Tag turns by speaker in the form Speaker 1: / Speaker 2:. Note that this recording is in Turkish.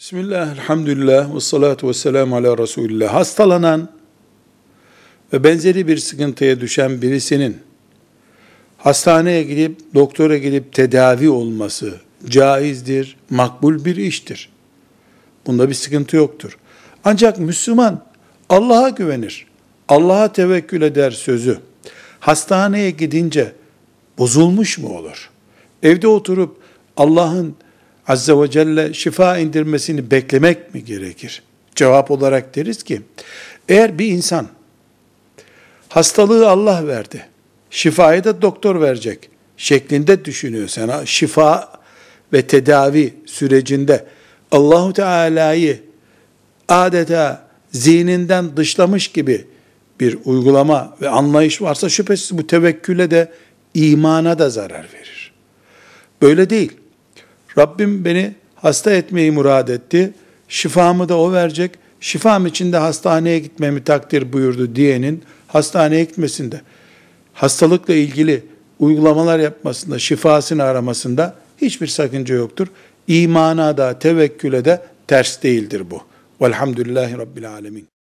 Speaker 1: Bismillah, elhamdülillah, ve salatu ve selamu ala Resulillah. Hastalanan ve benzeri bir sıkıntıya düşen birisinin hastaneye gidip, doktora gidip tedavi olması caizdir, makbul bir iştir. Bunda bir sıkıntı yoktur. Ancak Müslüman Allah'a güvenir, Allah'a tevekkül eder sözü. Hastaneye gidince bozulmuş mu olur? Evde oturup Allah'ın Azze ve Celle şifa indirmesini beklemek mi gerekir? Cevap olarak deriz ki, eğer bir insan hastalığı Allah verdi, şifayı da doktor verecek şeklinde düşünüyor sana, şifa ve tedavi sürecinde Allahu Teala'yı adeta zihninden dışlamış gibi bir uygulama ve anlayış varsa şüphesiz bu tevekküle de imana da zarar verir. Böyle değil. Rabbim beni hasta etmeyi murad etti. Şifamı da o verecek. Şifam için de hastaneye gitmemi takdir buyurdu diyenin hastaneye gitmesinde, hastalıkla ilgili uygulamalar yapmasında, şifasını aramasında hiçbir sakınca yoktur. İmana da, tevekküle de ters değildir bu. Velhamdülillahi Rabbil Alemin.